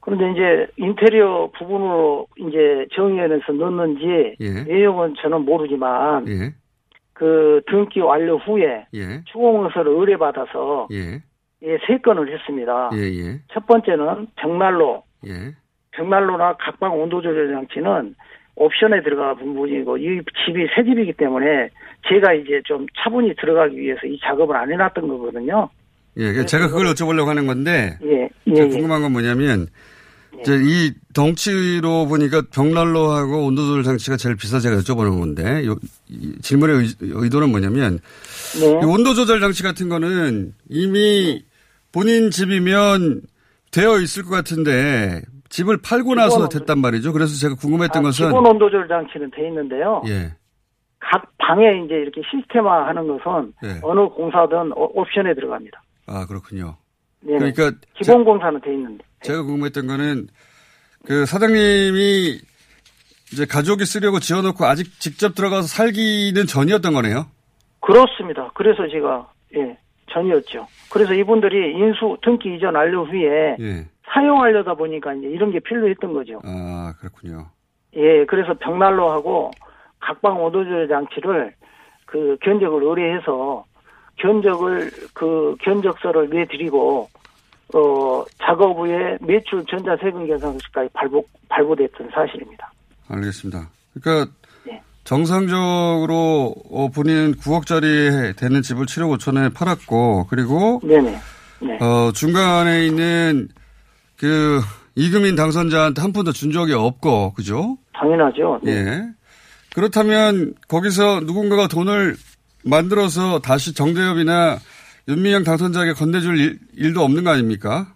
그런데 이제 인테리어 부분으로 이제 정의원에서 넣는지 예. 내용은 저는 모르지만 예. 그 등기 완료 후에 예. 추공허서를 의뢰받아서 예. 예, 세 건을 했습니다. 예. 예. 첫 번째는 벽난로, 예. 벽난로나 각방 온도 조절 장치는 옵션에 들어가 부분이고 이 집이 새 집이기 때문에 제가 이제 좀 차분히 들어가기 위해서 이 작업을 안 해놨던 거거든요. 예. 제가 그걸 여쭤보려고 하는 건데 예, 예, 제가 예. 궁금한 건 뭐냐면 이제 이 덩치로 보니까 벽난로하고 온도조절 장치가 제일 비싸 제가 여쭤보는 건데 요, 이 질문의 의, 의 도는 뭐냐면 네. 이 온도조절 장치 같은 거는 이미 본인 집이면 되어 있을 것 같은데 집을 팔고 나서 됐단 말이죠. 그래서 제가 궁금했던 아, 것은 기본 온도 조절 장치는 돼 있는데요. 예. 각 방에 이제 이렇게 시스템화 하는 것은 예. 어느 공사든 오- 옵션에 들어갑니다. 아 그렇군요. 네. 그러니까 기본 공사는 돼 있는데. 제가 궁금했던 거는 그 사장님이 이제 가족이 쓰려고 지어놓고 아직 직접 들어가서 살기는 전이었던 거네요. 그렇습니다. 그래서 제가 예 전이었죠. 그래서 이분들이 인수 등기 이전 완료 후에 예. 사용하려다 보니까 이제 이런 게 필요했던 거죠. 아 그렇군요. 예, 그래서 벽난로하고 각방 온도조절 장치를 그 견적을 의뢰해서 견적을 그 견적서를 내드리고 어 작업 후에 매출 전자 세금 계산서까지 발부 발부됐던 사실입니다. 알겠습니다. 그러니까 네. 정상적으로 어, 본인은 9억짜리 되는 집을 7억 5천에 팔았고 그리고 네네. 네. 어, 중간에 있는 그 이금인 당선자한테 한 푼도 준 적이 없고 그죠? 당연하죠. 네. 예. 그렇다면 거기서 누군가가 돈을 만들어서 다시 정대협이나 윤미향 당선자에게 건네줄 일, 일도 없는 거 아닙니까?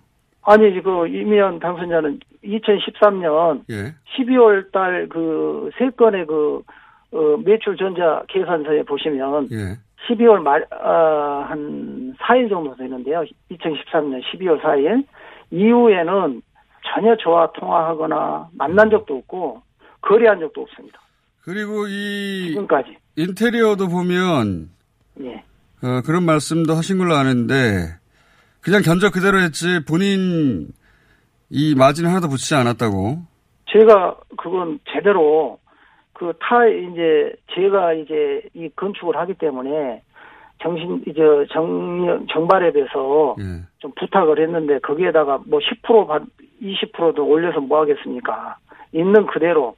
아니 그 이미연 당선자는 2013년 예. 12월 달 그 세 건의 그 어, 매출 전자 계산서에 보시면 예. 12월 말, 아, 한 4일 정도 되는데요. 2013년 12월 4일. 이후에는 전혀 저와 통화하거나 만난 적도 없고, 거래한 적도 없습니다. 그리고 이 지금까지. 인테리어도 보면 예. 어, 그런 말씀도 하신 걸로 아는데 그냥 견적 그대로 했지 본인 이 마진 하나도 붙이지 않았다고. 제가 그건 제대로 그 타, 이제, 제가 이제 이 건축을 하기 때문에 정신, 이제 정, 정발앱에서 예. 좀 부탁을 했는데 거기에다가 뭐 10% 받, 20%도 올려서 뭐 하겠습니까? 있는 그대로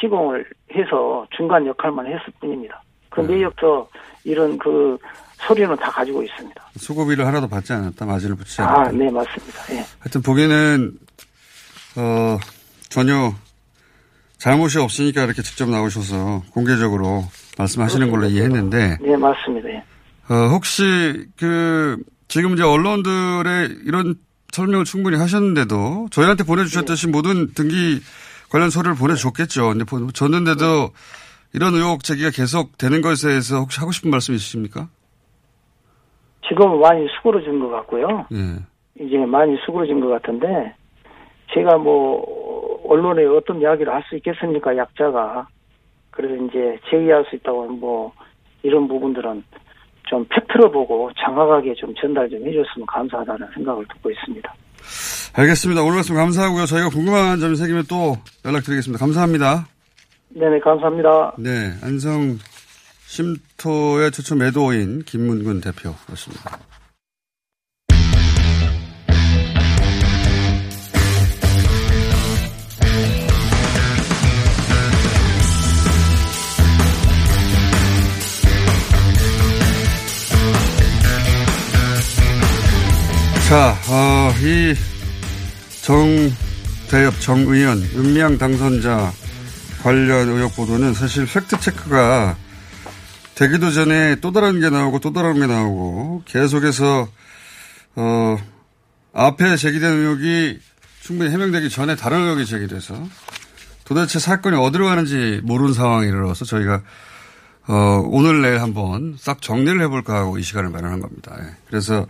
시공을 해서 중간 역할만 했을 뿐입니다. 그 네. 내역서 이런 그 서류는 다 가지고 있습니다. 수고비를 하나도 받지 않았다. 마진을 붙이지 않았다. 아, 네, 맞습니다. 예. 하여튼 보기에는 어, 전혀 잘못이 없으니까 이렇게 직접 나오셔서 공개적으로 말씀하시는 걸로 이해했는데 네, 맞습니다. 예. 어, 혹시 그 지금 이제 언론들의 이런 설명을 충분히 하셨는데도 저희한테 보내주셨듯이 모든 등기 관련 서류를 보내줬겠죠. 근데 보- 줬는데도 이런 의혹 제기가 계속 되는 것에 대해서 혹시 하고 싶은 말씀 있으십니까? 지금은 많이 수그러진 것 같고요. 예. 이제 많이 수그러진 것 같은데 제가 뭐 언론에 어떤 이야기를 할 수 있겠습니까 약자가 그래서 이제 제기할 수 있다고 뭐 이런 부분들은 좀 팩트로 보고 정확하게 좀 전달 좀 해줬으면 감사하다는 생각을 듣고 있습니다. 알겠습니다. 오늘 말씀 감사하고요. 저희가 궁금한 점이 생기면 또 연락드리겠습니다. 감사합니다. 네네 감사합니다. 네, 안성 쉼터의 최초 매도인 김문근 대표였습니다. 자, 어, 이 정대엽 정의원 윤미향 당선자 관련 의혹 보도는 사실 팩트체크가 되기도 전에 또 다른 게 나오고 또 다른 게 나오고 계속해서 어 앞에 제기된 의혹이 충분히 해명되기 전에 다른 의혹이 제기돼서 도대체 사건이 어디로 가는지 모르는 상황이 일어나서 저희가 어 오늘 내일 한번 싹 정리를 해볼까 하고 이 시간을 마련한 겁니다. 예. 그래서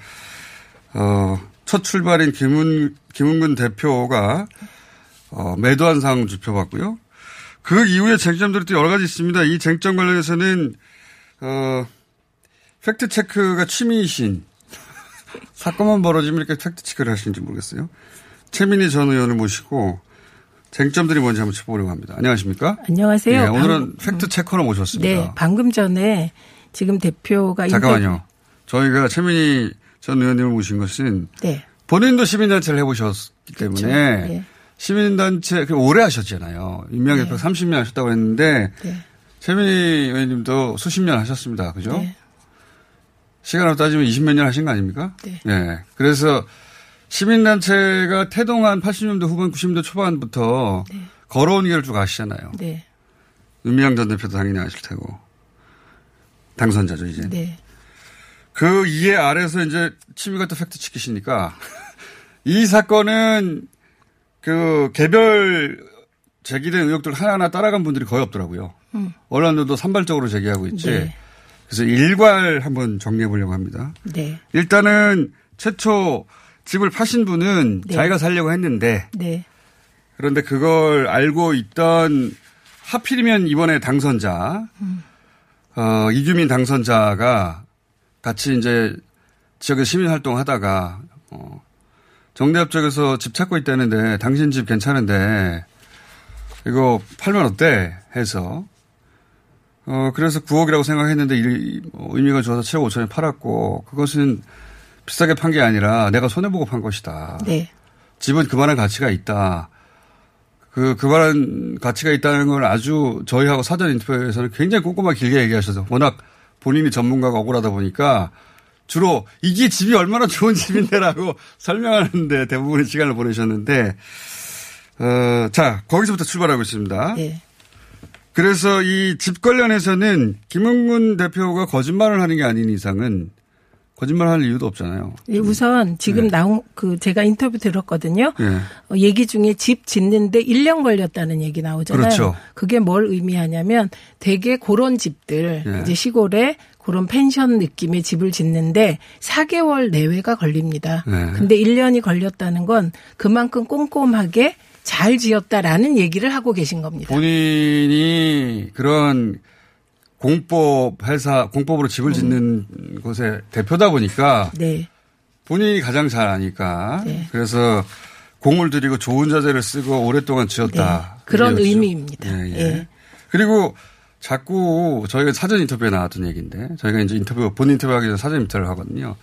어, 첫 출발인 김은, 김은근 대표가, 어, 매도한 사항을 짚어봤고요. 그 이후에 쟁점들이 또 여러 가지 있습니다. 이 쟁점 관련해서는, 어, 팩트 체크가 취미이신, 사건만 벌어지면 이렇게 팩트 체크를 하시는지 모르겠어요. 최민희 전 의원을 모시고, 쟁점들이 뭔지 한번 짚어보려고 합니다. 안녕하십니까? 안녕하세요. 네, 오늘은 방금- 팩트 체커로 모셨습니다. 네, 방금 전에 지금 대표가 잠깐만요. 저희가 최민희 전 의원님을 모신 것은 네. 본인도 시민단체를 해보셨기 때문에 그렇죠. 네. 시민단체 그 오래 하셨잖아요. 임명 대표 30년 하셨다고 했는데 네. 최민희 의원님도 수십 년 하셨습니다. 그죠? 네. 시간으로 따지면 20몇 년 하신 거 아닙니까? 네. 예. 그래서 시민단체가 태동한 80년대 후반 90년대 초반부터 걸어온 길을 쭉 아시잖아요. 네. 윤미향 전 대표도 당연히 아실 테고. 당선자죠, 이제. 네. 그 이해 아래서 이제 취미가 또 팩트 치키시니까 이 사건은 그 개별 제기된 의혹들 하나하나 따라간 분들이 거의 없더라고요. 음. 언론들도 산발적으로 제기하고 있지. 네. 그래서 일괄 한번 정리해 보려고 합니다. 네. 일단은 최초 집을 파신 분은 네. 자기가 살려고 했는데 네. 그런데 그걸 알고 있던 하필이면 이번에 당선자 음. 어, 이규민 당선자가 같이 이제 지역에 시민 활동 하다가 어, 정대협 쪽에서 집 찾고 있다는데 당신 집 괜찮은데 이거 팔면 어때 해서 어 그래서 9억이라고 생각했는데 이, 어, 의미가 좋아서 7억 5천에 팔았고 그것은 비싸게 판 게 아니라 내가 손해 보고 판 것이다. 네. 집은 그만한 가치가 있다. 그, 그만한 가치가 있다는 걸 아주 저희하고 사전 인터뷰에서는 굉장히 꼼꼼하게 길게 얘기하셔서 워낙 본인이 전문가가 억울하다 보니까 주로 이게 집이 얼마나 좋은 집인데라고 설명하는데 대부분의 시간을 보내셨는데, 어, 자, 거기서부터 출발하고 있습니다. 네. 그래서 이 집 관련해서는 김은근 대표가 거짓말을 하는 게 아닌 이상은 거짓말 할 이유도 없잖아요. 예, 우선 지금 나온 그 제가 인터뷰 들었거든요. 예. 어, 얘기 중에 집 짓는데 1년 걸렸다는 얘기 나오잖아요. 그렇죠. 게뭘 의미하냐면 대개 그런 집들 예. 이제 시골에 그런 펜션 느낌의 집을 짓는데 4개월 내외가 걸립니다. 네. 근데 1년이 걸렸다는 건 그만큼 꼼꼼하게 잘 지었다라는 얘기를 하고 계신 겁니다. 본인이 그런 공법 회사 공법으로 집을 짓는 곳의 대표다 보니까 네. 본인이 가장 잘 아니까 네. 그래서 공을 들이고 좋은 자재를 쓰고 오랫동안 지었다. 네. 그런 이거였죠. 의미입니다. 예, 예. 예. 그리고 자꾸 저희가 사전 인터뷰에 나왔던 얘기인데 저희가 이제 인터뷰 본 인터뷰하기 전에 사전 인터뷰를 하거든요.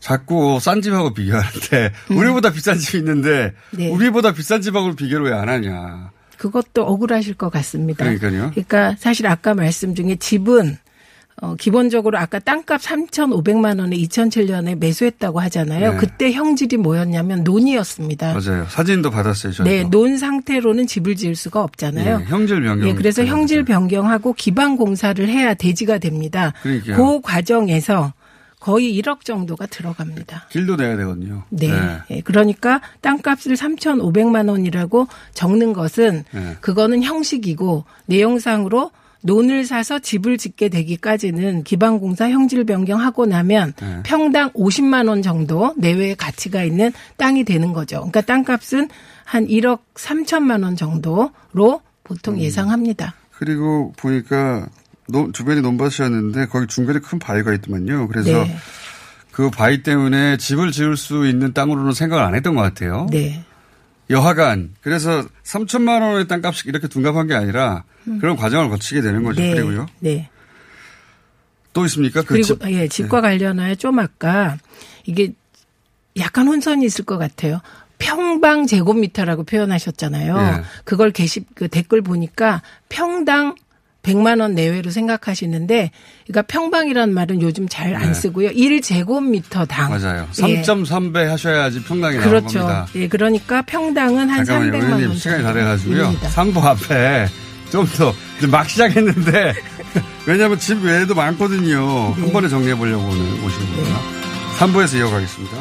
자꾸 싼 집하고 비교하는데 우리보다 비싼 집이 있는데 음. 네. 우리보다 비싼 집하고 비교를 왜 안 하냐. 그것도 억울하실 것 같습니다. 그러니까요. 그러니까 사실 아까 말씀 중에 집은 어, 기본적으로 아까 땅값 3,500만 원에 2007년에 매수했다고 하잖아요. 네. 그때 형질이 뭐였냐면 논이었습니다. 맞아요. 사진도 받았어요. 저희도. 네, 논 상태로는 집을 지을 수가 없잖아요. 예, 형질 변경. 예, 그래서 형질 변경하고 기반 공사를 해야 대지가 됩니다. 그러니까요. 그 과정에서 거의 1억 정도가 들어갑니다. 길도 내야 되거든요. 네. 예, 그러니까 땅값을 3,500만 원이라고 적는 것은 네. 그거는 형식이고 내용상으로 논을 사서 집을 짓게 되기까지는 기반공사 형질 변경하고 나면 네. 평당 50만 원 정도 내외의 가치가 있는 땅이 되는 거죠. 그러니까 땅값은 한 1억 3천만 원 정도로 음. 보통 예상합니다. 그리고 보니까 논- 주변이 논밭이었는데 거기 중간에 큰 바위가 있더만요. 그래서 네. 그 바위 때문에 집을 지을 수 있는 땅으로는 생각을 안 했던 것 같아요. 네. 여하간 그래서 3천만 원의 땅값이 이렇게 둔갑한 게 아니라 음. 그런 과정을 거치게 되는 거죠. 네. 그리고요. 네. 또 있습니까? 그 그리고 집- 예, 집과 관련하여 좀 아까 이게 약간 혼선이 있을 것 같아요. 평방 제곱미터라고 표현하셨잖아요. 예. 그걸 게시 그 댓글 보니까 평당 100만 원 내외로 생각하시는데 그러니까 평방이라는 말은 요즘 잘안 네. 쓰고요. 1제곱미터당. 맞아요. 예. 3.3배 하셔야지 평당이 그렇죠. 겁니다. 예, 그러니까 평당은 한 잠깐만요. 300만 의원님 원. 시간이 다 정도 돼가지고요. 입니다. 3부 앞에 좀 더 막 시작했는데 왜냐하면 집 외에도 많거든요. 한 번에 정리해 보려고 오늘 오신 겁니다. 3부에서 이어가겠습니다.